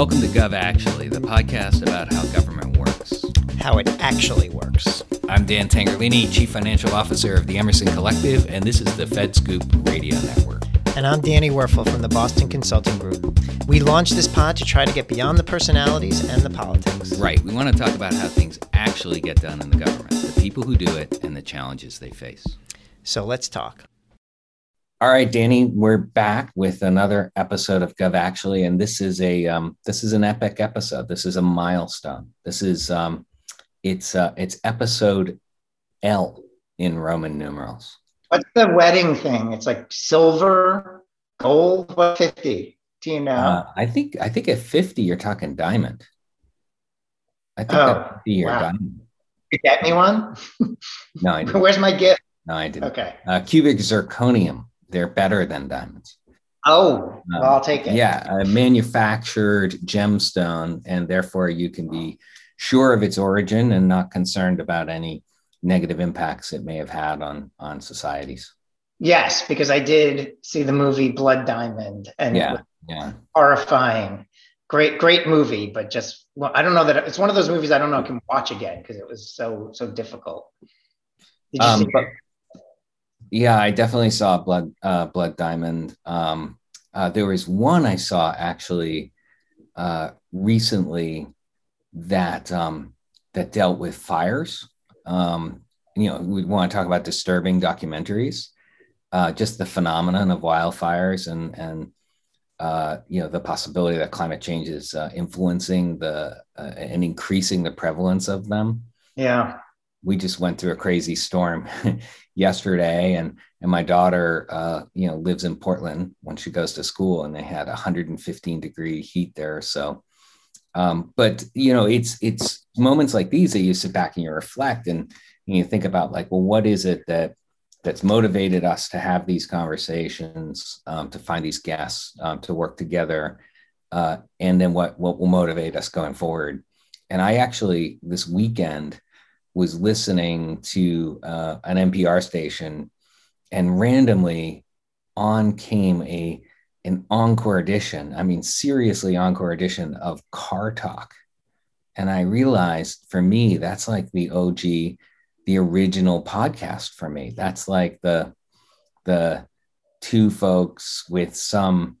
Welcome to Gov Actually, the podcast about how government works. How it actually works. I'm Dan Tangherlini, Chief Financial Officer of the Emerson Collective, and this is the FedScoop Radio Network. And I'm Danny Werfel from the Boston Consulting Group. We launched this pod to try to get beyond the personalities and the politics. Right. We want to talk about how things actually get done in the government, the people who do it, and the challenges they face. So let's talk. All right, Danny, we're back with another episode of Gov Actually, and this is a um, this is an epic episode. This is a milestone. This is um, it's uh, it's episode L in Roman numerals. What's the wedding thing? It's like silver, gold. What fifty? Do you know? Uh, I think I think at fifty you're talking diamond. I think oh, at fifty you're wow. diamond. You get me one? no, I didn't. Where's my gift? No, I didn't. Okay. Uh, cubic zirconium they're better than diamonds. Oh, well, I'll take it. Yeah, a manufactured gemstone, and therefore you can be sure of its origin and not concerned about any negative impacts it may have had on on societies. Yes, because I did see the movie Blood Diamond, and yeah, yeah, horrifying. Great, great movie, but just well, I don't know that it's one of those movies I don't know I can watch again because it was so so difficult. Did you um, see but, yeah, I definitely saw Blood uh, Blood Diamond. Um, uh, there was one I saw actually uh, recently that um, that dealt with fires. Um, you know, we want to talk about disturbing documentaries, uh, just the phenomenon of wildfires and and uh, you know the possibility that climate change is uh, influencing the and increasing the prevalence of them. Yeah we just went through a crazy storm yesterday and and my daughter uh, you know lives in portland when she goes to school and they had 115 degree heat there so um, but you know it's it's moments like these that you sit back and you reflect and, and you think about like well what is it that that's motivated us to have these conversations um, to find these guests um, to work together uh, and then what what will motivate us going forward? And i actually this weekend was listening to uh, an NPR station, and randomly on came a an encore edition. I mean, seriously, encore edition of Car Talk, and I realized for me that's like the OG, the original podcast for me. That's like the the two folks with some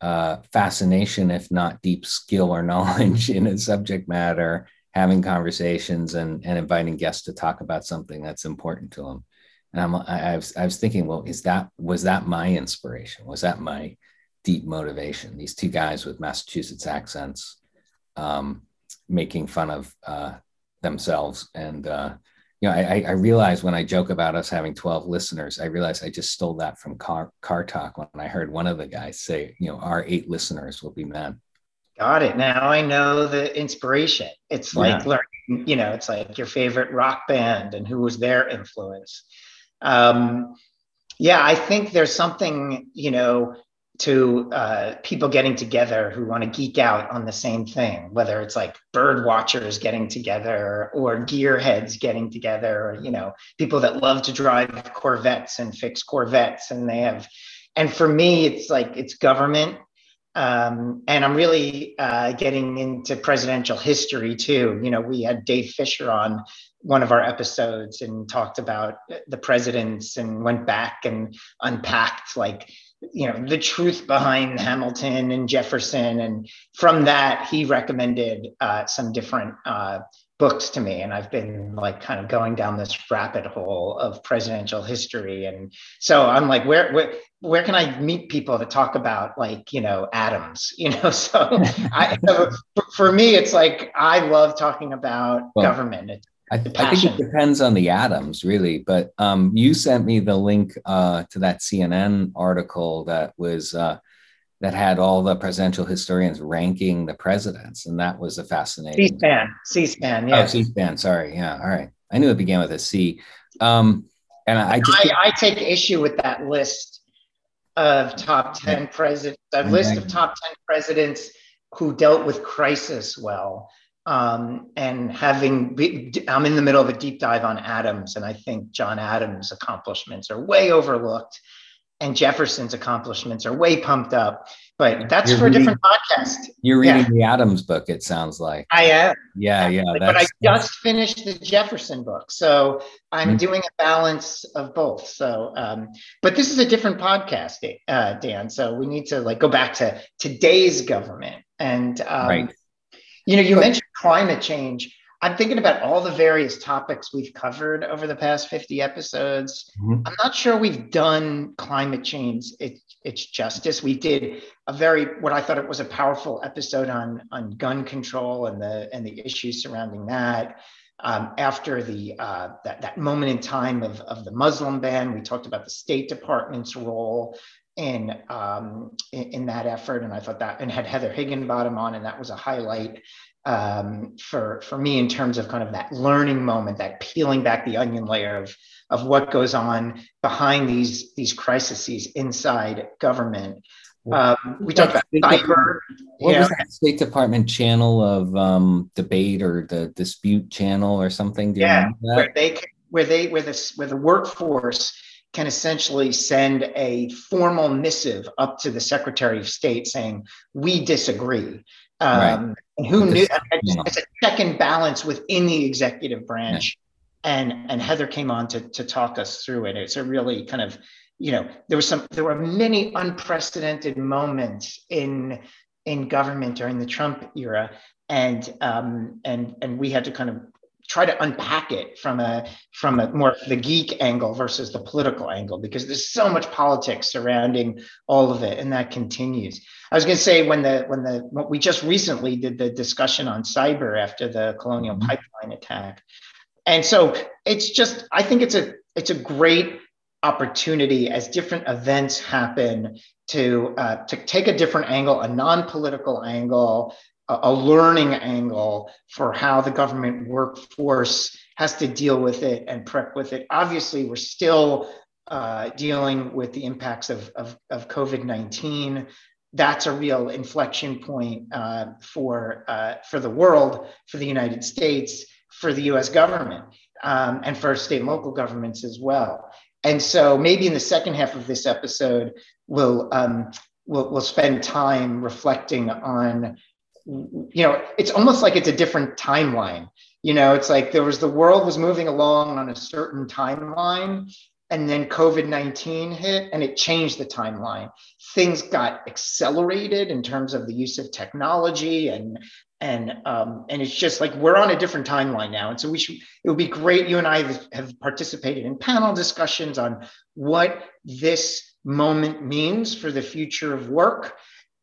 uh, fascination, if not deep skill or knowledge in a subject matter, having conversations and, and inviting guests to talk about something that's important to them. And I'm, I, I, was, I was thinking, well, is that, was that my inspiration? Was that my deep motivation? These two guys with Massachusetts accents um, making fun of uh, themselves. And, uh, you know, I, I realize when I joke about us having 12 listeners, I realize I just stole that from car, car talk when I heard one of the guys say, you know, our eight listeners will be men. Got it. Now I know the inspiration. It's yeah. like learning, you know, it's like your favorite rock band and who was their influence. Um, yeah, I think there's something, you know, to uh, people getting together who want to geek out on the same thing, whether it's like bird watchers getting together or gearheads getting together, or, you know, people that love to drive Corvettes and fix Corvettes. And they have, and for me, it's like it's government um, and I'm really uh, getting into presidential history too. You know, we had Dave Fisher on one of our episodes and talked about the presidents and went back and unpacked like you know the truth behind Hamilton and Jefferson. And from that, he recommended uh, some different uh, books to me and i've been like kind of going down this rabbit hole of presidential history. And so i'm like where where, where can i meet people to talk about like you know Adams you know? So i so for me it's like i love talking about well, government. I, I, think it depends on the Adams, really. But um, you sent me the link uh, to that CNN article that was uh, that had all the presidential historians ranking the presidents, and that was a fascinating. C-SPAN, C-SPAN, yeah. Oh, C-SPAN. Sorry, yeah. All right, I knew it began with a C. Um, and I just I, I, take issue with that list of top ten presidents. A list of top ten presidents who dealt with crisis well. Um, and having be, I'm in the middle of a deep dive on Adams, and I think John Adams' accomplishments are way overlooked and Jefferson's accomplishments are way pumped up. But that's you're for reading, a different podcast. You're reading yeah. the Adams book, it sounds like. I am. Yeah, yeah. But I just finished the Jefferson book. So I'm mm-hmm. doing a balance of both. So, um, but this is a different podcast, uh, Dan. So we need to like go back to today's government. And, um, right. you know, you mentioned climate change. I'm thinking about all the various topics we've covered over the past 50 episodes. Mm-hmm. I'm not sure we've done climate change it, its justice. We did a very what I thought it was a powerful episode on on gun control and the and the issues surrounding that. Um, after the uh, that, that moment in time of, of the Muslim ban, we talked about the State Department's role in, um, in, in that effort, and I thought that and had Heather Higginbottom on, and that was a highlight um, for for me in terms of kind of that learning moment, that peeling back the onion layer of of what goes on behind these these crises inside government. Um, we talked about cyber. What yeah. was that State Department channel of um, debate or the dispute channel or something? Do yeah, where they where they where the where the workforce can essentially send a formal missive up to the Secretary of State saying we disagree. Um, right. And who knew? It's a check and balance within the executive branch. Yeah. And and Heather came on to to talk us through it. It's a really kind of you know there was some there were many unprecedented moments in in government during the Trump era, and um, and and we had to kind of try to unpack it from a from a more the geek angle versus the political angle because there's so much politics surrounding all of it and that continues i was going to say when the when the when we just recently did the discussion on cyber after the colonial mm-hmm. pipeline attack and so it's just i think it's a it's a great opportunity as different events happen to uh, to take a different angle a non-political angle a learning angle for how the government workforce has to deal with it and prep with it. Obviously, we're still uh, dealing with the impacts of, of, of COVID 19. That's a real inflection point uh, for, uh, for the world, for the United States, for the US government, um, and for state and local governments as well. And so maybe in the second half of this episode, we'll, um, we'll, we'll spend time reflecting on you know, it's almost like it's a different timeline. You know, it's like there was the world was moving along on a certain timeline, and then COVID 19 hit and it changed the timeline. Things got accelerated in terms of the use of technology and and um, and it's just like we're on a different timeline now and so we should it would be great you and i have, have participated in panel discussions on what this moment means for the future of work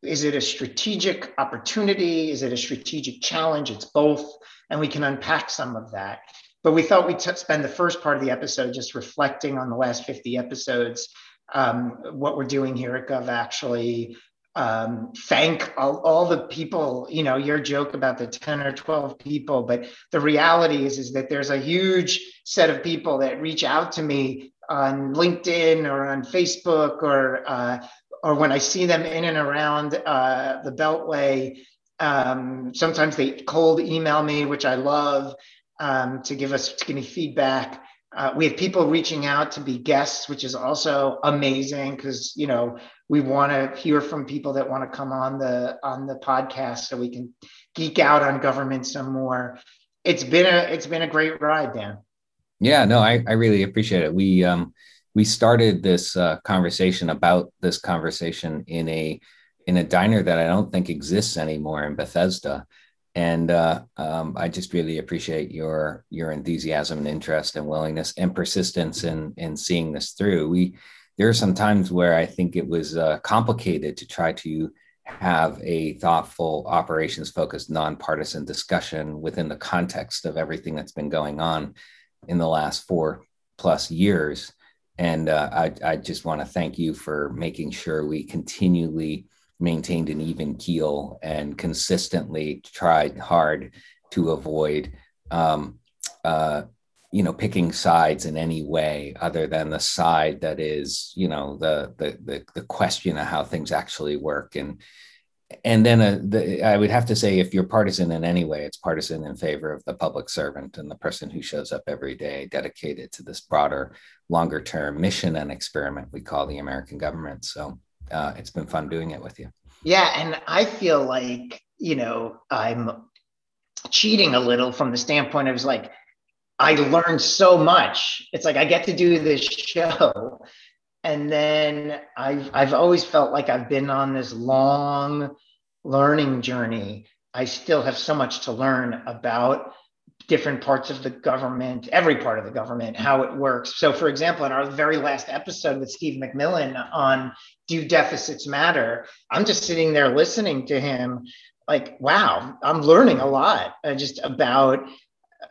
is it a strategic opportunity? Is it a strategic challenge? It's both. And we can unpack some of that. But we thought we'd t- spend the first part of the episode just reflecting on the last 50 episodes, um, what we're doing here at Gov actually. Um, thank all, all, the people, you know, your joke about the 10 or 12 people, but the reality is, is that there's a huge set of people that reach out to me on LinkedIn or on Facebook or uh, or when I see them in and around uh, the Beltway, um, sometimes they cold email me, which I love, um, to give us to give me feedback. Uh, we have people reaching out to be guests, which is also amazing because you know we want to hear from people that want to come on the on the podcast so we can geek out on government some more. It's been a it's been a great ride, Dan. Yeah, no, I, I really appreciate it. We um we started this uh, conversation about this conversation in a in a diner that I don't think exists anymore in Bethesda, and uh, um, I just really appreciate your your enthusiasm and interest and willingness and persistence in in seeing this through. We there are some times where I think it was uh, complicated to try to have a thoughtful, operations focused, nonpartisan discussion within the context of everything that's been going on in the last four plus years. And uh, I, I just want to thank you for making sure we continually maintained an even keel and consistently tried hard to avoid, um, uh, you know, picking sides in any way other than the side that is, you know, the, the the the question of how things actually work. And and then uh, the, I would have to say, if you're partisan in any way, it's partisan in favor of the public servant and the person who shows up every day, dedicated to this broader, longer term mission and experiment we call the American government. So uh, it's been fun doing it with you. Yeah, and I feel like you know I'm cheating a little from the standpoint of like I learned so much. It's like I get to do this show and then I've I've always felt like I've been on this long learning journey. I still have so much to learn about different parts of the government, every part of the government, how it works. So, for example, in our very last episode with Steve McMillan on Do Deficits Matter, I'm just sitting there listening to him, like, wow, I'm learning a lot uh, just about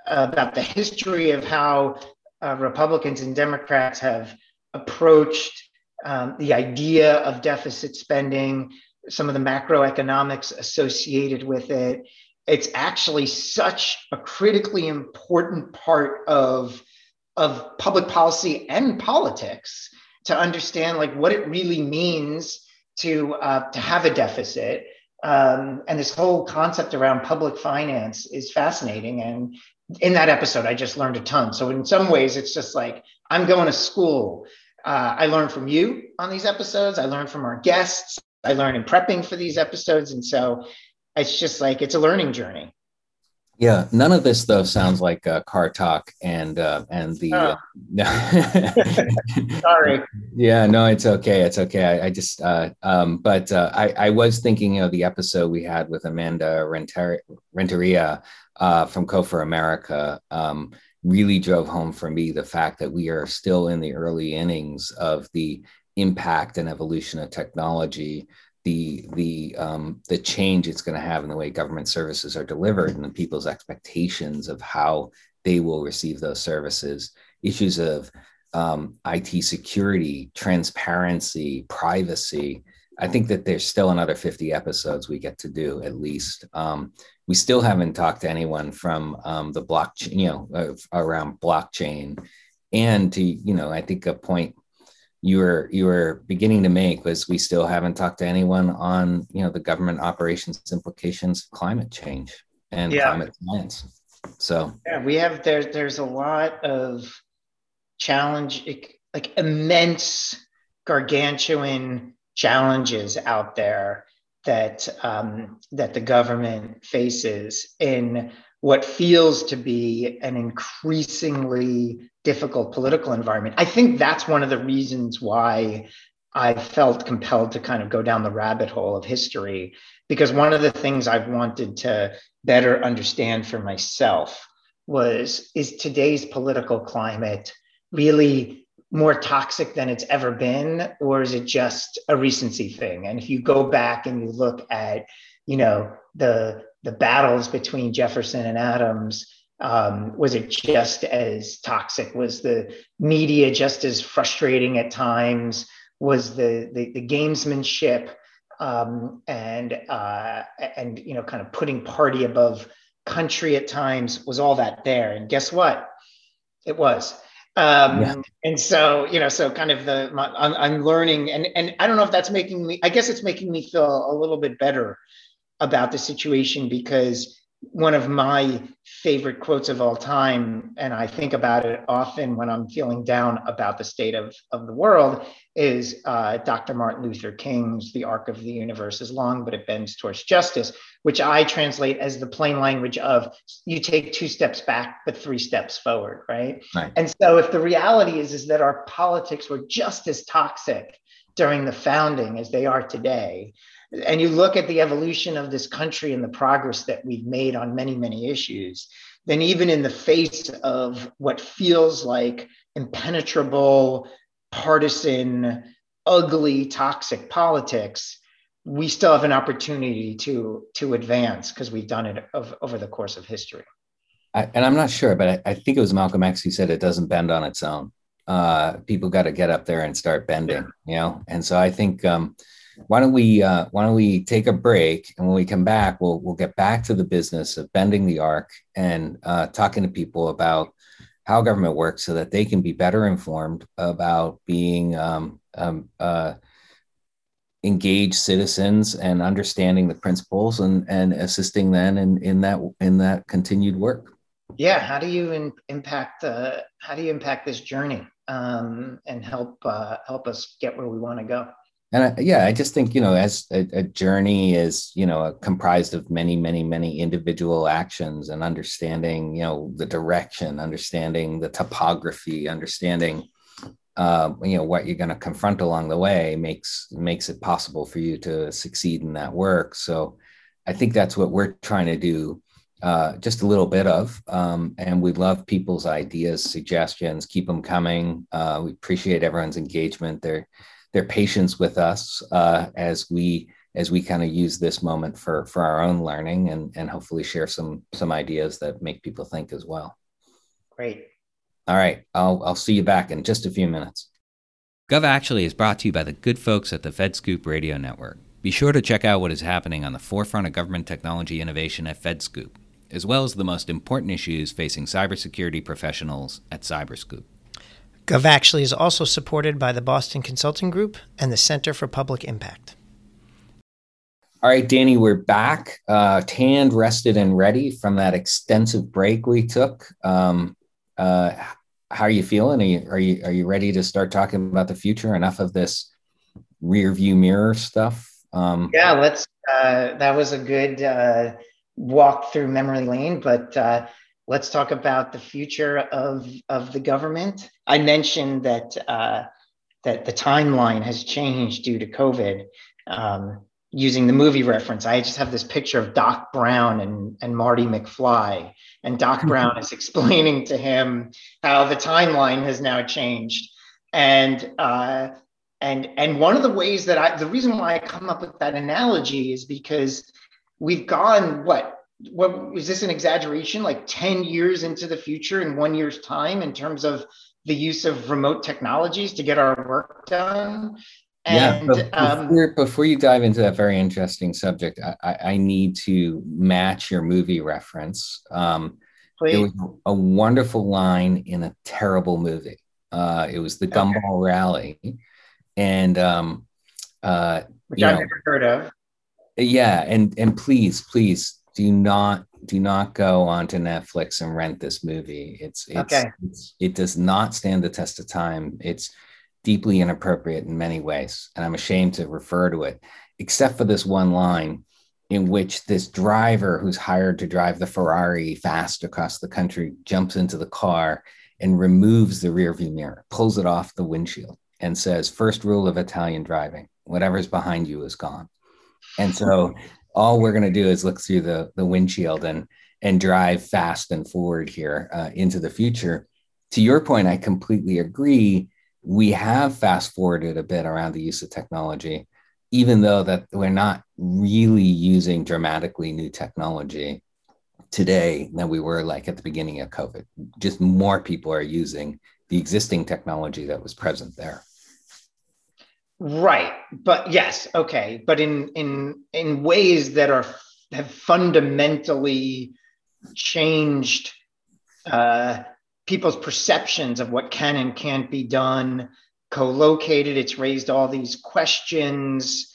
about the history of how uh, Republicans and Democrats have approached um, the idea of deficit spending, some of the macroeconomics associated with it. It's actually such a critically important part of, of public policy and politics to understand like what it really means to, uh, to have a deficit. Um, and this whole concept around public finance is fascinating. And in that episode, I just learned a ton. So in some ways, it's just like I'm going to school uh, I learned from you on these episodes. I learned from our guests. I learned in prepping for these episodes. And so it's just like it's a learning journey. Yeah, none of this though sounds like uh, car talk and uh, and the. Oh. Uh, Sorry. Yeah, no, it's okay. It's okay. I, I just, uh, um, but uh, I, I was thinking, you know, the episode we had with Amanda Renteria uh, from Code for America. Um, really drove home for me the fact that we are still in the early innings of the impact and evolution of technology the the um, the change it's going to have in the way government services are delivered and the people's expectations of how they will receive those services issues of um, IT security transparency privacy I think that there's still another 50 episodes we get to do at least. Um, we still haven't talked to anyone from um, the blockchain, you know, uh, around blockchain. And to, you know, I think a point you were you were beginning to make was we still haven't talked to anyone on, you know, the government operations implications of climate change and yeah. climate science. So yeah, we have there. There's a lot of challenge, like immense, gargantuan challenges out there that um, that the government faces in what feels to be an increasingly difficult political environment. I think that's one of the reasons why I felt compelled to kind of go down the rabbit hole of history because one of the things I've wanted to better understand for myself was is today's political climate really more toxic than it's ever been or is it just a recency thing? And if you go back and you look at you know the the battles between jefferson and adams um, was it just as toxic? Was the media just as frustrating at times? Was the the, the gamesmanship um, and uh, and you know kind of putting party above country at times was all that there? And guess what? It was um, yeah. and so you know so kind of the my, I'm, I'm learning and and i don't know if that's making me i guess it's making me feel a little bit better about the situation because one of my favorite quotes of all time, and I think about it often when I'm feeling down about the state of, of the world, is uh, Dr. Martin Luther King's The Arc of the Universe is Long, but it bends towards justice, which I translate as the plain language of you take two steps back, but three steps forward, right? right. And so if the reality is, is that our politics were just as toxic during the founding as they are today, and you look at the evolution of this country and the progress that we've made on many, many issues, then even in the face of what feels like impenetrable, partisan, ugly, toxic politics, we still have an opportunity to to advance because we've done it of, over the course of history. I, and I'm not sure, but I, I, think it was Malcolm X who said it doesn't bend on its own. Uh, people got to get up there and start bending, you know. And so I think um, why don't we uh, why don't we take a break and when we come back we'll we'll get back to the business of bending the arc and uh, talking to people about how government works so that they can be better informed about being um, um, uh, engage citizens and understanding the principles and and assisting them in in that in that continued work. Yeah how do you in, impact the how do you impact this journey um, and help uh, help us get where we want to go and I, yeah i just think you know as a, a, journey is you know comprised of many many many individual actions and understanding you know the direction understanding the topography understanding uh, you know what you're going to confront along the way makes makes it possible for you to succeed in that work. So i think that's what we're trying to do uh, just a little bit of um, and we love people's ideas suggestions keep them coming. Uh, we appreciate everyone's engagement. Their their patience with us uh, as we as we kind of use this moment for for our own learning and and hopefully share some some ideas that make people think as well great all right. I'll, I'll see you back in just a few minutes. Gov Actually is brought to you by the good folks at the FedScoop Radio Network. Be sure to check out what is happening on the forefront of government technology innovation at FedScoop, as well as the most important issues facing cybersecurity professionals at Cyberscoop. Gov Actually is also supported by the Boston Consulting Group and the Center for Public Impact. All right, Danny, we're back, uh, tanned, rested, and ready from that extensive break we took. Um, uh, how are you feeling? Are you, are you are you ready to start talking about the future? Enough of this rear view mirror stuff. Um, yeah, let's. Uh, that was a good uh, walk through memory lane, but uh, let's talk about the future of of the government. I mentioned that uh, that the timeline has changed due to COVID. Um, using the movie reference, I just have this picture of Doc Brown and, and Marty McFly. And Doc Brown is explaining to him how the timeline has now changed. And uh, and and one of the ways that I the reason why I come up with that analogy is because we've gone what what is this an exaggeration like 10 years into the future in one year's time in terms of the use of remote technologies to get our work done and, yeah, um, before, before, you dive into that very interesting subject, I, I need to match your movie reference. Um, there was a wonderful line in a terrible movie. Uh, it was the Gumball okay. Rally, and um, uh, which I've know, never heard of. Yeah, and and please, please do not do not go onto Netflix and rent this movie. It's it's, okay. it's it does not stand the test of time. It's deeply inappropriate in many ways, and I'm ashamed to refer to it, except for this one line in which this driver who's hired to drive the Ferrari fast across the country jumps into the car and removes the rearview mirror, pulls it off the windshield, and says, First rule of Italian driving whatever's behind you is gone. And so all we're going to do is look through the, the windshield and, and drive fast and forward here uh, into the future. To your point, I completely agree we have fast forwarded a bit around the use of technology, even though that we're not really using dramatically new technology today than we were like at the beginning of COVID. Just more people are using the existing technology that was present there. Right, but yes, okay, but in in in ways that are have fundamentally changed uh, people's perceptions of what can and can't be done co-located it's raised all these questions.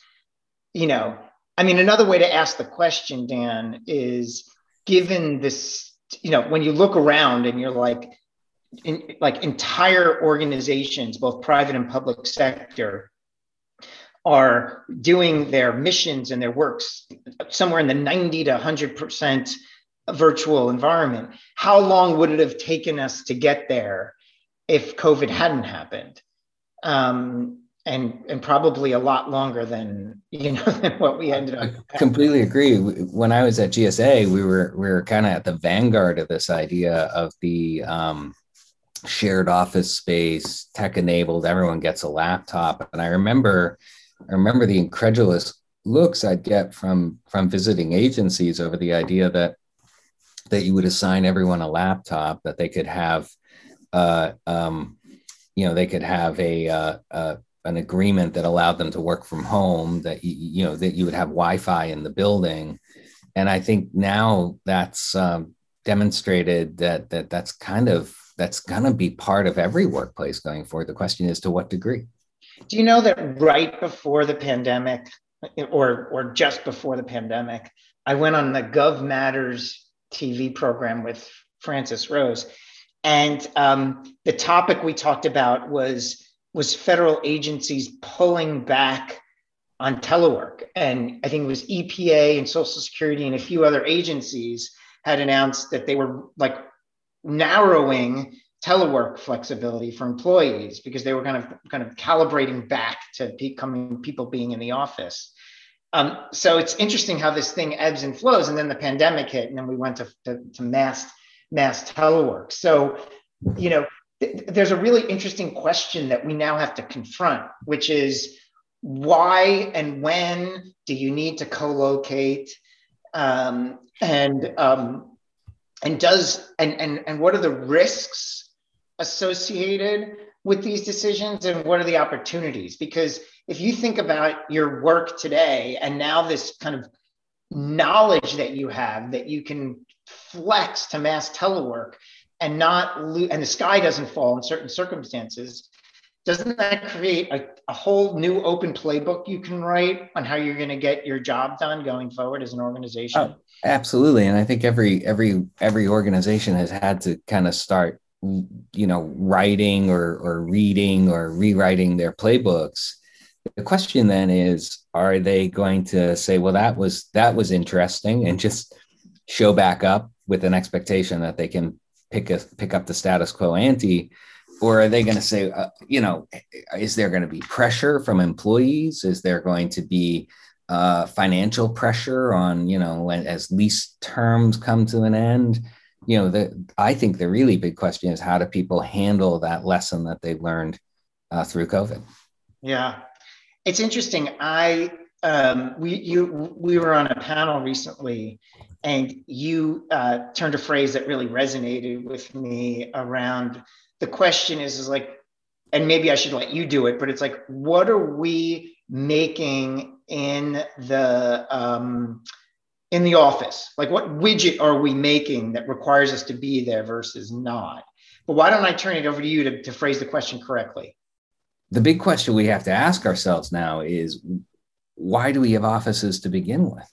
You know i mean another way to ask the question dan is given this you know when you look around and you're like in, like entire organizations both private and public sector are doing their missions and their works somewhere in the 90 to 100 percent virtual environment. How long would it have taken us to get there if COVID hadn't happened? Um, and and probably a lot longer than you know than what we ended up. I completely agree. When I was at GSA, we were we were kind of at the vanguard of this idea of the um, shared office space, tech enabled. Everyone gets a laptop, and I remember I remember the incredulous looks I'd get from from visiting agencies over the idea that that you would assign everyone a laptop that they could have uh, um, you know they could have a, uh, uh, an agreement that allowed them to work from home that you, you know that you would have wi-fi in the building. And i think now that's um, demonstrated that that that's kind of that's going to be part of every workplace going forward. The question is to what degree Do you know that right before the pandemic, or or just before the pandemic, I went on the Gov Matters TV program with Francis Rose, and um, the topic we talked about was was federal agencies pulling back on telework, and I think it was EPA and Social Security and a few other agencies had announced that they were like narrowing telework flexibility for employees because they were kind of kind of calibrating back to becoming people being in the office. Um, so it's interesting how this thing ebbs and flows. And then the pandemic hit, and then we went to, to, to mass mass telework. So, you know, th- there's a really interesting question that we now have to confront, which is why and when do you need to co-locate, um, and um, and does and and and what are the risks associated with these decisions and what are the opportunities? Because if you think about your work today and now this kind of knowledge that you have that you can flex to mass telework and not lo- and the sky doesn't fall in certain circumstances doesn't that create a, a whole new open playbook you can write on how you're going to get your job done going forward as an organization oh, absolutely and i think every every every organization has had to kind of start you know writing or or reading or rewriting their playbooks the question then is are they going to say well that was that was interesting and just show back up with an expectation that they can pick a pick up the status quo ante? Or are they going to say uh, you know is there going to be pressure from employees? Is there going to be uh, financial pressure on you know as lease terms come to an end you know, the, I think the really big question is how do people handle that lesson that they learned uh, through COVID? Yeah, it's interesting. I um, we you we were on a panel recently, and you uh, turned a phrase that really resonated with me around the question is is like, and maybe I should let you do it, but it's like, what are we making in the um, in the office? Like, what widget are we making that requires us to be there versus not? But why don't I turn it over to you to, to phrase the question correctly? The big question we have to ask ourselves now is why do we have offices to begin with?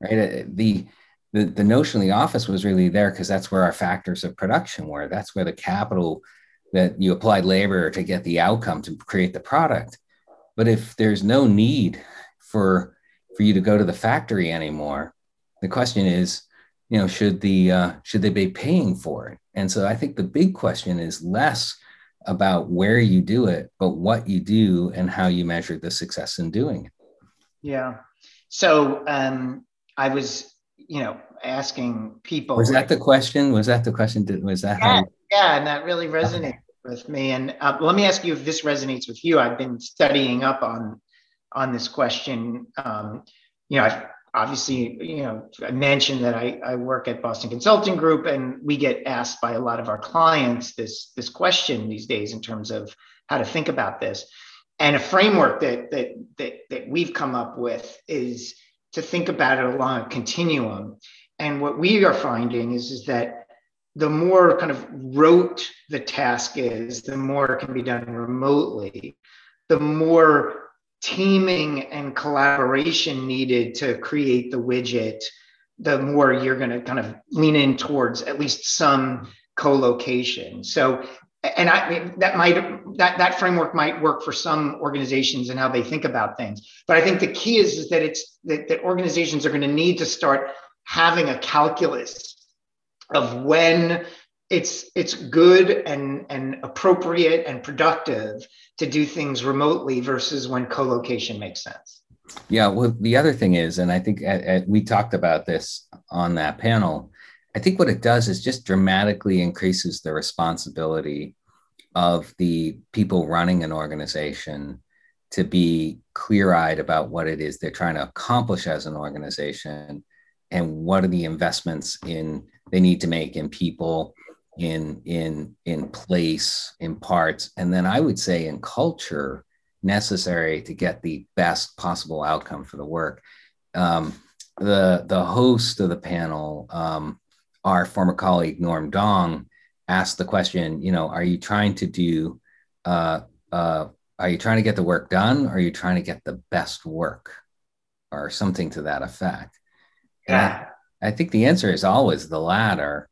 Right? Uh, the the, the notion of the office was really there because that's where our factors of production were. That's where the capital that you applied labor to get the outcome to create the product. But if there's no need for for you to go to the factory anymore. The question is, you know, should the uh, should they be paying for it? And so I think the big question is less about where you do it, but what you do and how you measure the success in doing it. Yeah. So um, I was, you know, asking people. Was that the question? Was that the question? Was that yeah, how? Yeah, and that really resonated with me. And uh, let me ask you if this resonates with you. I've been studying up on on this question. Um, you know, I've obviously, you know, I mentioned that I, I work at Boston Consulting Group, and we get asked by a lot of our clients this this question these days in terms of how to think about this. And a framework that that that, that we've come up with is to think about it along a continuum. And what we are finding is, is that the more kind of rote the task is, the more it can be done remotely, the more teaming and collaboration needed to create the widget, the more you're going to kind of lean in towards at least some co-location. So, and I that might that that framework might work for some organizations and how they think about things. But I think the key is, is that it's that, that organizations are going to need to start having a calculus of when it's it's good and and appropriate and productive to do things remotely versus when co-location makes sense. Yeah well the other thing is and i think at, at, we talked about this on that panel i think what it does is just dramatically increases the responsibility of the people running an organization to be clear-eyed about what it is they're trying to accomplish as an organization and what are the investments in they need to make in people in in in place in parts and then i would say in culture necessary to get the best possible outcome for the work. Um, the the host of the panel um, our former colleague norm dong asked the question you know are you trying to do uh, uh, are you trying to get the work done? Or are you trying to get the best work? Or something to that effect. Yeah. I, I think the answer is always the latter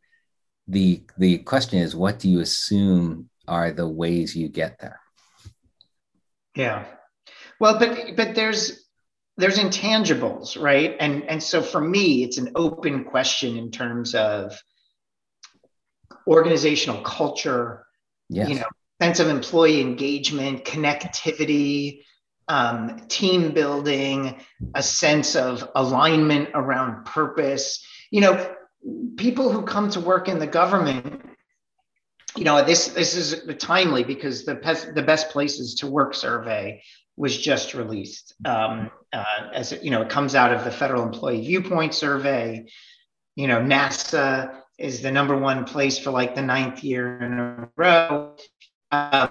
the the question is what do you assume are the ways you get there yeah well but but there's there's intangibles right and and so for me it's an open question in terms of organizational culture yes. you know sense of employee engagement, connectivity, um, team building, a sense of alignment around purpose. You know, people who come to work in the government, you know, this this is timely because the best, the best places to work survey was just released. Um, uh, as you know, it comes out of the Federal Employee Viewpoint Survey. You know, NASA is the number one place for like the ninth year in a row. Um,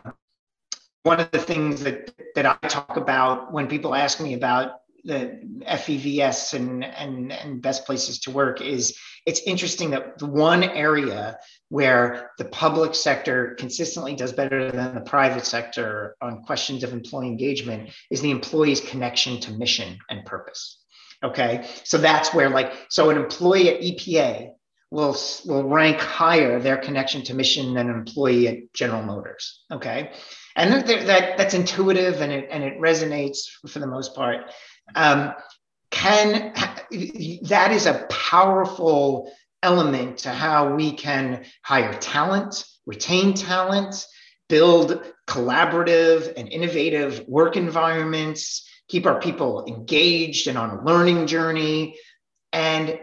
one of the things that, that I talk about when people ask me about the FEVS and, and, and best places to work is it's interesting that the one area where the public sector consistently does better than the private sector on questions of employee engagement is the employee's connection to mission and purpose. Okay. So that's where, like, so an employee at EPA will will rank higher their connection to mission than an employee at General Motors. Okay, and that, that that's intuitive and it and it resonates for the most part. Um, can that is a powerful element to how we can hire talent, retain talent, build collaborative and innovative work environments, keep our people engaged and on a learning journey, and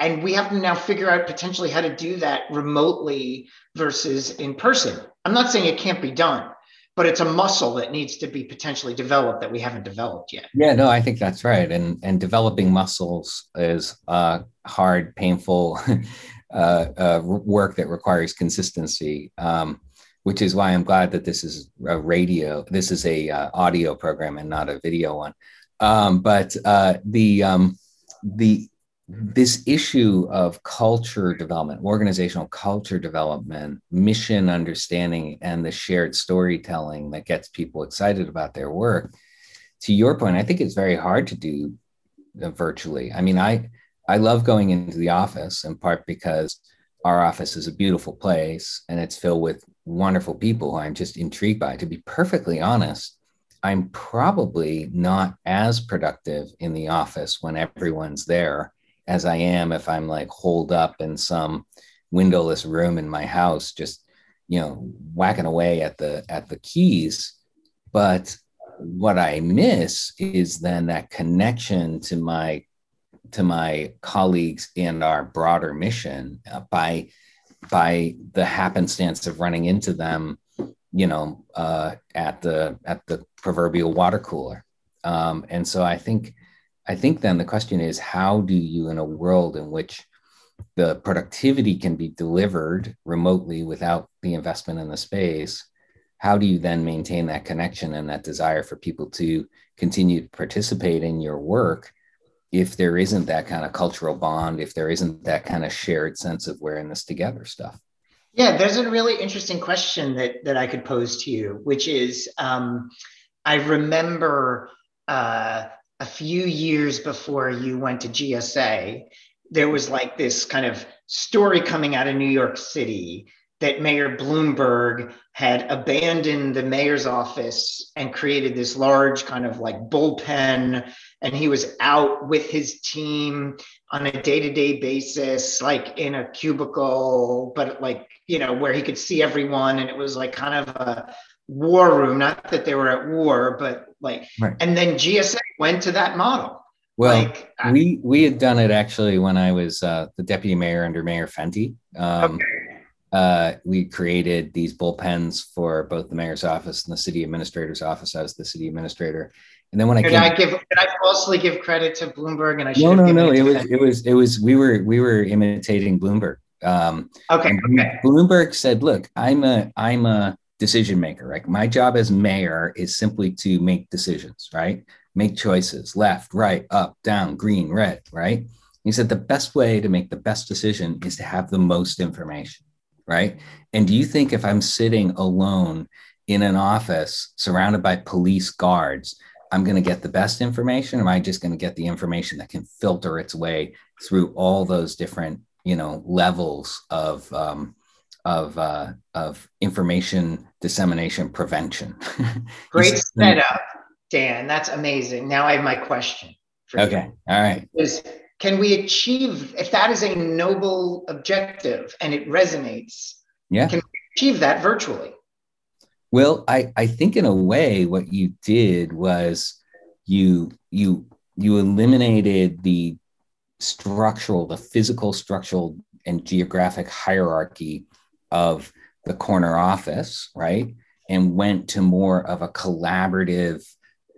and we have to now figure out potentially how to do that remotely versus in person. I'm not saying it can't be done, but it's a muscle that needs to be potentially developed that we haven't developed yet. Yeah, no, I think that's right. And and developing muscles is uh, hard, painful uh, uh, work that requires consistency. Um, which is why I'm glad that this is a radio. This is a uh, audio program and not a video one. Um, but uh, the um, the this issue of culture development, organizational culture development, mission understanding, and the shared storytelling that gets people excited about their work. To your point, I think it's very hard to do uh, virtually. I mean, I I love going into the office in part because our office is a beautiful place and it's filled with wonderful people who I'm just intrigued by. To be perfectly honest, I'm probably not as productive in the office when everyone's there as I am if I'm like holed up in some windowless room in my house, just you know, whacking away at the at the keys. But what I miss is then that connection to my to my colleagues and our broader mission uh, by by the happenstance of running into them, you know, uh, at the at the proverbial water cooler. Um, and so I think I think then the question is how do you, in a world in which the productivity can be delivered remotely without the investment in the space, how do you then maintain that connection and that desire for people to continue to participate in your work if there isn't that kind of cultural bond, if there isn't that kind of shared sense of we're in this together stuff? Yeah, there's a really interesting question that that I could pose to you, which is um, I remember uh, a few years before you went to GSA, there was like this kind of story coming out of New York City that Mayor Bloomberg had abandoned the mayor's office and created this large kind of like bullpen. And he was out with his team on a day to day basis, like in a cubicle, but like, you know, where he could see everyone. And it was like kind of a war room, not that they were at war, but like, right. and then GSA went to that model. Well, like, we we had done it actually when I was uh, the deputy mayor under Mayor Fenty. Um, okay. uh, we created these bullpens for both the mayor's office and the city administrator's office. I was the city administrator, and then when I did came, I give did I falsely give credit to Bloomberg? And I should no, no, no. It, it was it was it was we were we were imitating Bloomberg. Um, okay, okay. Bloomberg said, "Look, I'm a I'm a decision maker. Right, my job as mayor is simply to make decisions. Right." make choices left, right, up, down, green, red, right? He said the best way to make the best decision is to have the most information, right? And do you think if I'm sitting alone in an office surrounded by police guards, I'm going to get the best information? Or am I just going to get the information that can filter its way through all those different, you know, levels of um, of uh, of information dissemination prevention? Great setup, Dan. That's amazing. Now I have my question. okay. You. All right. Is can we achieve if that is a noble objective and it resonates? Yeah. Can we achieve that virtually? Well, I, I think in a way what you did was you you you eliminated the structural, the physical, structural, and geographic hierarchy of the corner office, right? And went to more of a collaborative,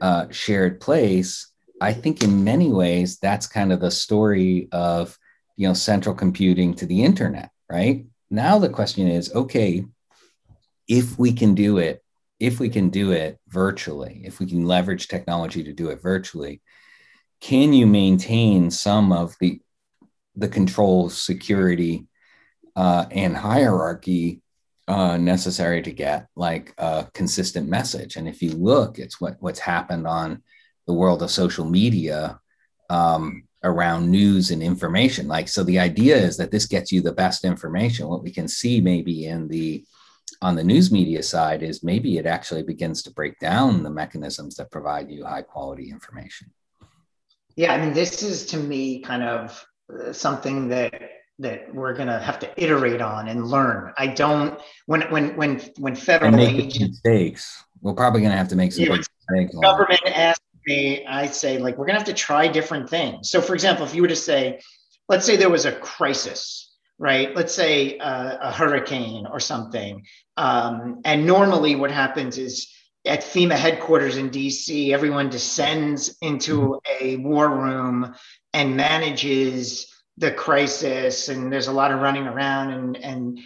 uh, shared place. I think in many ways that's kind of the story of you know central computing to the internet, right? Now the question is, okay, if we can do it, if we can do it virtually, if we can leverage technology to do it virtually, can you maintain some of the the control, security, uh, and hierarchy uh, necessary to get like a consistent message? And if you look, it's what what's happened on the world of social media um, around news and information. Like, so the idea is that this gets you the best information. What we can see maybe in the on the news media side is maybe it actually begins to break down the mechanisms that provide you high quality information. Yeah, I mean, this is to me kind of uh, something that that we're going to have to iterate on and learn. I don't when when when when federal agents mistakes, we're probably going to have to make some yeah, mistakes. Government asks me, I say like we're going to have to try different things. So, for example, if you were to say, let's say there was a crisis right? Let's say uh, a hurricane or something. Um, and normally, what happens is at FEMA headquarters in DC, everyone descends into a war room and manages the crisis. And there's a lot of running around. And and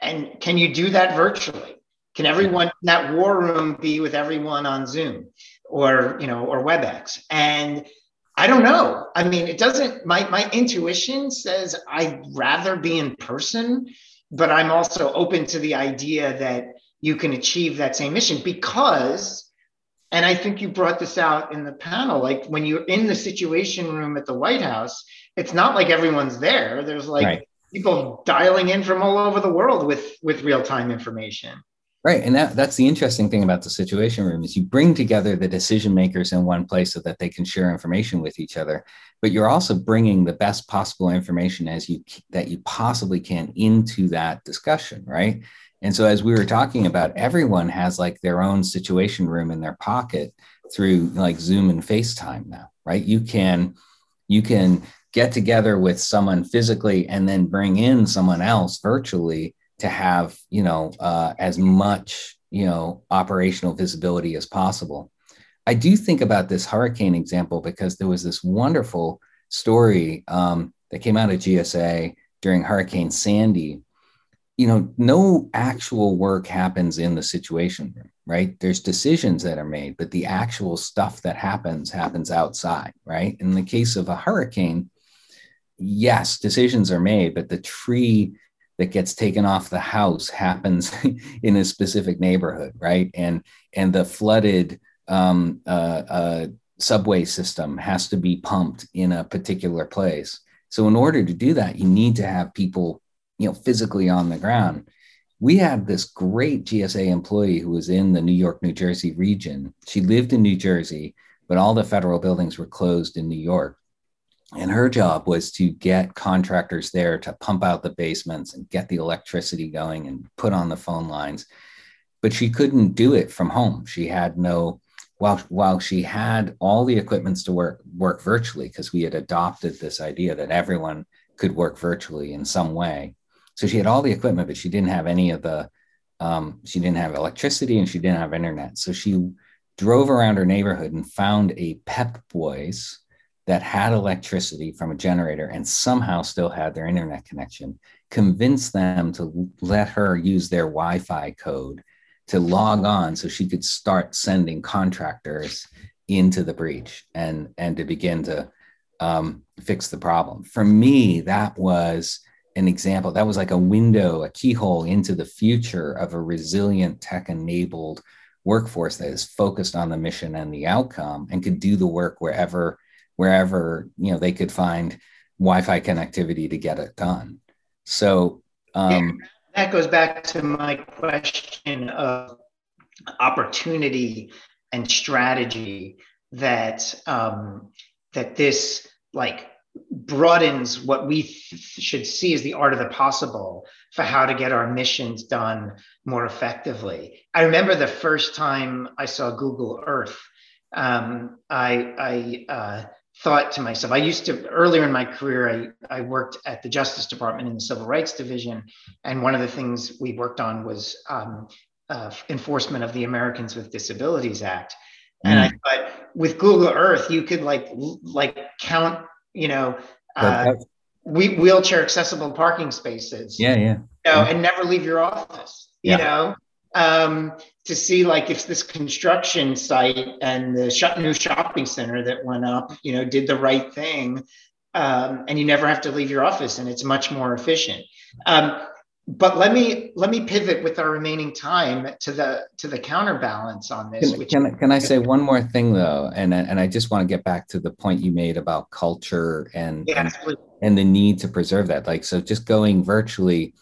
and can you do that virtually? Can everyone in that war room be with everyone on Zoom or you know or WebEx? And I don't know. I mean, it doesn't, my, my intuition says I'd rather be in person, but I'm also open to the idea that you can achieve that same mission because, and I think you brought this out in the panel, like when you're in the situation room at the White House, it's not like everyone's there. There's like right. people dialing in from all over the world with, with real time information. Right. And that, that's the interesting thing about the situation room is you bring together the decision makers in one place so that they can share information with each other, but you're also bringing the best possible information as you that you possibly can into that discussion, right? And so as we were talking about, everyone has like their own situation room in their pocket through like Zoom and FaceTime now, right? You can you can get together with someone physically and then bring in someone else virtually to have you know uh, as much you know operational visibility as possible. I do think about this hurricane example because there was this wonderful story um, that came out of gsa during hurricane sandy. You know no actual work happens in the situation room right? There's decisions that are made but the actual stuff that happens happens outside right? In the case of a hurricane yes decisions are made but the tree that gets taken off the house happens in a specific neighborhood, right? And and the flooded um, uh, uh, subway system has to be pumped in a particular place. So in order to do that, you need to have people, you know, physically on the ground. We had this great GSA employee who was in the New York, New Jersey region. She lived in New Jersey, but all the federal buildings were closed in New York. And her job was to get contractors there to pump out the basements and get the electricity going and put on the phone lines. But she couldn't do it from home. She had no, while, while she had all the equipments to work, work virtually, because we had adopted this idea that everyone could work virtually in some way. So she had all the equipment, but she didn't have any of the, um, she didn't have electricity and she didn't have internet. So she drove around her neighborhood and found a Pep Boys that had electricity from a generator and somehow still had their internet connection, convinced them to let her use their Wi Fi code to log on so she could start sending contractors into the breach and, and to begin to um, fix the problem. For me, that was an example. That was like a window, a keyhole into the future of a resilient tech enabled workforce that is focused on the mission and the outcome and could do the work wherever wherever you know they could find wi-fi connectivity to get it done so um, that goes back to my question of opportunity and strategy that um, that this like broadens what we th- should see as the art of the possible for how to get our missions done more effectively. I remember the first time I saw Google Earth, um, I, I uh, thought to myself, I used to, earlier in my career, I, I worked at the Justice Department in the Civil Rights Division. And one of the things we worked on was um, uh, enforcement of the Americans with Disabilities Act. And I mm. thought with Google Earth, you could like like count you know, uh, we, wheelchair accessible parking spaces. Yeah, yeah. You know, and never leave your office. You yeah. know, um, to see like if this construction site and the new shopping center that went up, you know, did the right thing, um, and you never have to leave your office, and it's much more efficient. Um, but let me let me pivot with our remaining time to the to the counterbalance on this. Can, can, can I say one more thing though, and and I just want to get back to the point you made about culture and yes, and, and the need to preserve that. Like so, just going virtually,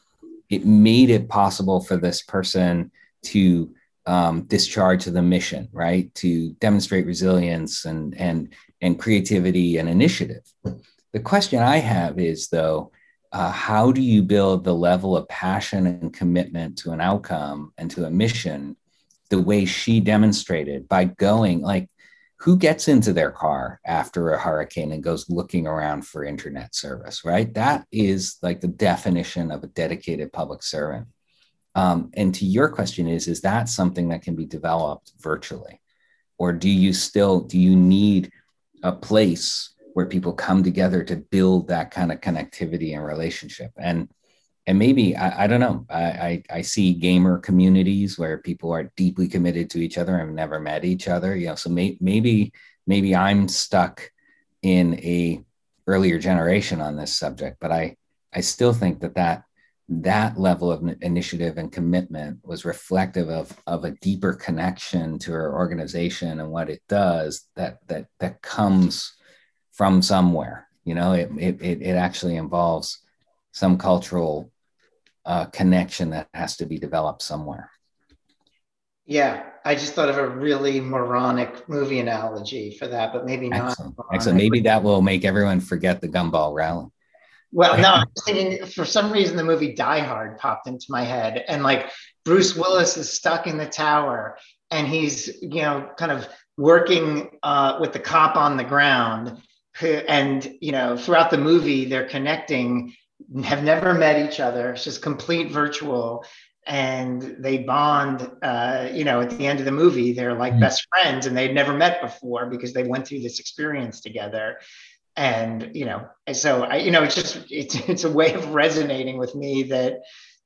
it made it possible for this person to um, discharge the mission, right? To demonstrate resilience and and and creativity and initiative. The question I have is though uh, how do you build the level of passion and commitment to an outcome and to a mission the way she demonstrated by going like who gets into their car after a hurricane and goes looking around for internet service right that is like the definition of a dedicated public servant um, and to your question is is that something that can be developed virtually? Or do you still do you need a place where people come together to build that kind of connectivity and relationship? And and maybe I, I don't know. I, I, I see gamer communities where people are deeply committed to each other and never met each other you know so may, maybe maybe i'm stuck in a earlier generation on this subject but i i still think that that that level of initiative and commitment was reflective of, of a deeper connection to her organization and what it does that that that comes from somewhere. You know, it it it, actually involves some cultural uh, connection that has to be developed somewhere. Yeah, I just thought of a really moronic movie analogy for that, but maybe not. Excellent. Excellent. Maybe that will make everyone forget the gumball rally. Well, no, I'm thinking for some reason the movie Die Hard popped into my head, and like Bruce Willis is stuck in the tower, and he's you know kind of working uh, with the cop on the ground, and you know throughout the movie they're connecting have never met each other it's just complete virtual and they bond uh, you know at the end of the movie they're like mm-hmm. best friends and they'd never met before because they went through this experience together and you know so i you know it's just it's, it's a way of resonating with me that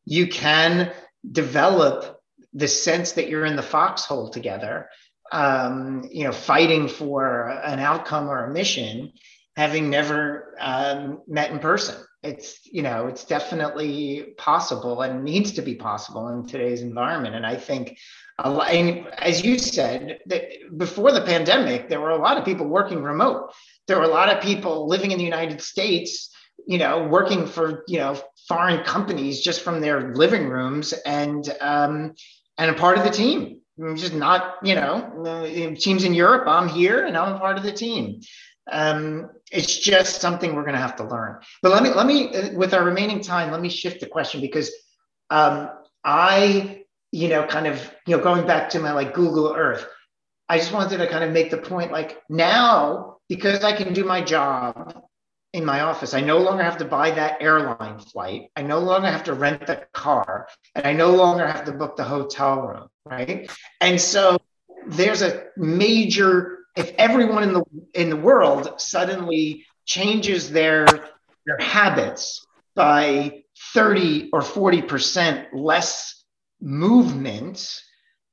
you can develop the sense that you're in the foxhole together um, you know, fighting for an outcome or a mission, having never um, met in person. It's you know, it's definitely possible and needs to be possible in today's environment. And I think, lot, and as you said, that before the pandemic, there were a lot of people working remote. There were a lot of people living in the United States you know, working for you know foreign companies just from their living rooms and um, and a part of the team. I'm just not, you know, teams in Europe, I'm here and I'm part of the team. Um, it's just something we're going to have to learn. But let me, let me, uh, with our remaining time, let me shift the question because um, I, you know, kind of, you know, going back to my like Google Earth, I just wanted to kind of make the point like now, because I can do my job in my office. I no longer have to buy that airline flight. I no longer have to rent the car, and I no longer have to book the hotel room, right? And so there's a major if everyone in the in the world suddenly changes their their habits by 30 or 40% less movement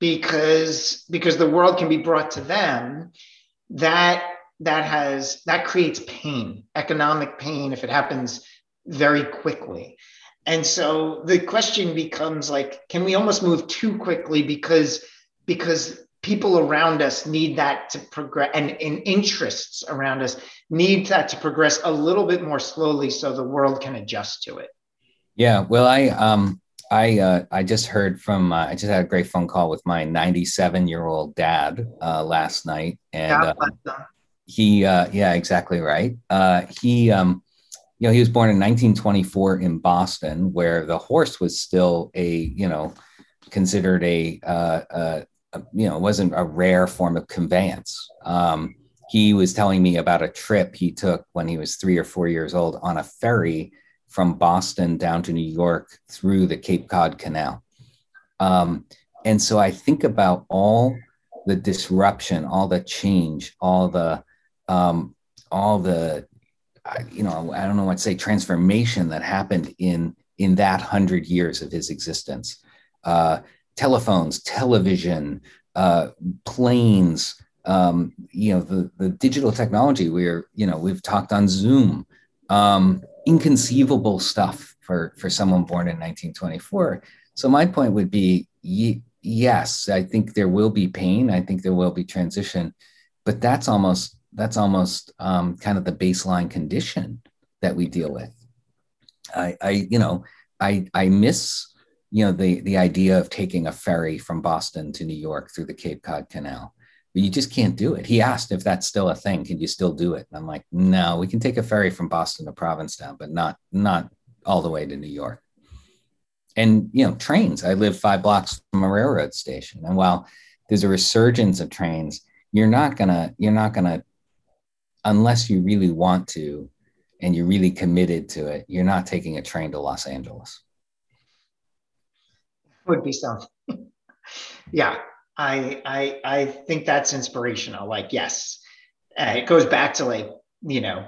because because the world can be brought to them that that has that creates pain economic pain if it happens very quickly. And so the question becomes like, can we almost move too quickly because because people around us need that to progress and, and interests around us need that to progress a little bit more slowly so the world can adjust to it. Yeah, well, I um I uh, I just heard from uh, I just had a great phone call with my 97 year old dad uh, last night, and uh, he uh, yeah exactly right. Uh, he um, you know he was born in 1924 in Boston, where the horse was still a you know considered a, a you know wasn't a rare form of conveyance. Um, he was telling me about a trip he took when he was three or four years old on a ferry from Boston down to New York through the Cape Cod Canal. Um, and so I think about all the disruption, all the change, all the, um, all the, you know, I don't know what to say, transformation that happened in in that hundred years of his existence. Uh, telephones, television, uh, planes, um, you know, the the digital technology. We're, you know, we've talked on Zoom. Um, inconceivable stuff for for someone born in 1924 so my point would be yes i think there will be pain i think there will be transition but that's almost that's almost um, kind of the baseline condition that we deal with. I i you know i i miss you know the the idea of taking a ferry from boston to new york through the cape cod canal but you just can't do it. He asked if that's still a thing. Can you still do it? And I'm like, no, we can take a ferry from Boston to Provincetown, but not not all the way to New York. And you know, trains. I live five blocks from a railroad station, and while there's a resurgence of trains, you're not gonna you're not gonna unless you really want to, and you're really committed to it. You're not taking a train to Los Angeles. Would be something. yeah, I I I think that's inspirational. Like, yes, uh, it goes back to like you know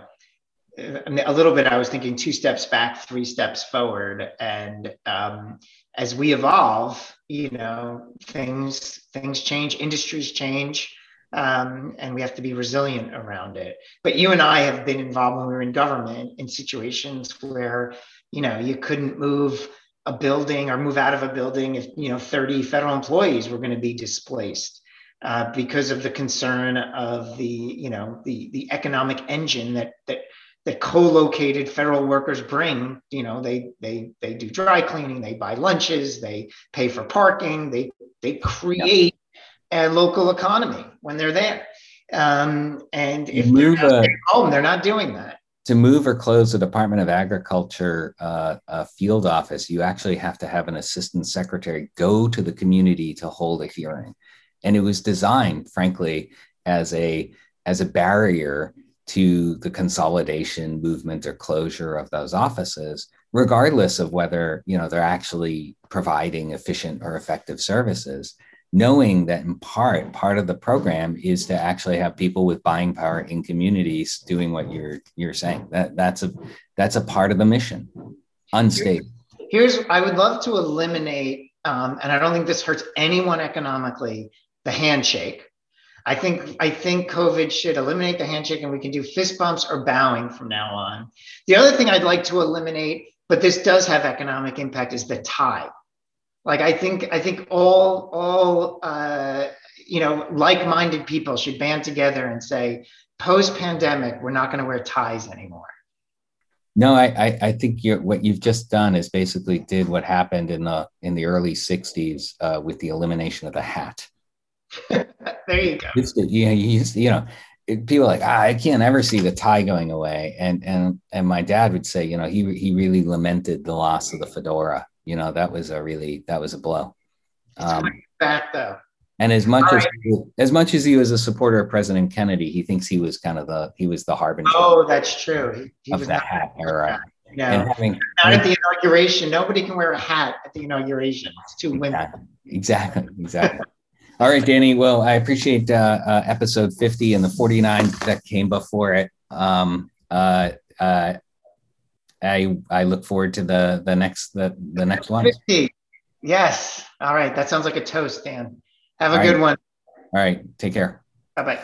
a little bit. I was thinking two steps back, three steps forward, and um, as we evolve, you know, things things change, industries change. Um, and we have to be resilient around it. But you and I have been involved when we were in government in situations where, you know, you couldn't move a building or move out of a building if you know 30 federal employees were going to be displaced uh, because of the concern of the you know the the economic engine that that that co-located federal workers bring. You know they they they do dry cleaning they buy lunches they pay for parking they they create a local economy when they're there. Um, and if they're not home they're not doing that to move or close the Department of Agriculture uh, field office, you actually have to have an assistant secretary go to the community to hold a hearing, and it was designed, frankly, as a as a barrier to the consolidation movement or closure of those offices, regardless of whether you know they're actually providing efficient or effective services knowing that in part part of the program is to actually have people with buying power in communities doing what you're you're saying. That that's a that's a part of the mission. Unstable. Here's i would love to eliminate um, and i don't think this hurts anyone economically the handshake. I think i think covid should eliminate the handshake and we can do fist bumps or bowing from now on. The other thing i'd like to eliminate but this does have economic impact is the tie like I think I think all all uh, you know like-minded people should band together and say post-pandemic we're not going to wear ties anymore. No, I, I, I think what you've just done is basically did what happened in the in the early '60s uh, with the elimination of the hat. there you go. It's, you know, you, used, you know, people like ah, I can't ever see the tie going away, and and and my dad would say, you know, he he really lamented the loss of the fedora you know that was a really that was a blow. Um, back though. and as much All as right. as much as he was a supporter of president kennedy he thinks he was kind of the he was the harbinger oh that's true. He, he of that hat era. no, having, not at the inauguration. Nobody can wear a hat at the inauguration. It's too women exactly. Exactly. All right, Danny. Well, I appreciate uh, uh, episode 50 and the 49 that came before it. Um, uh, uh I I look forward to the the next the the next one. 50. Yes. All right. That sounds like a toast, Dan. Have a All good right. one. All right. Take care. Bye bye.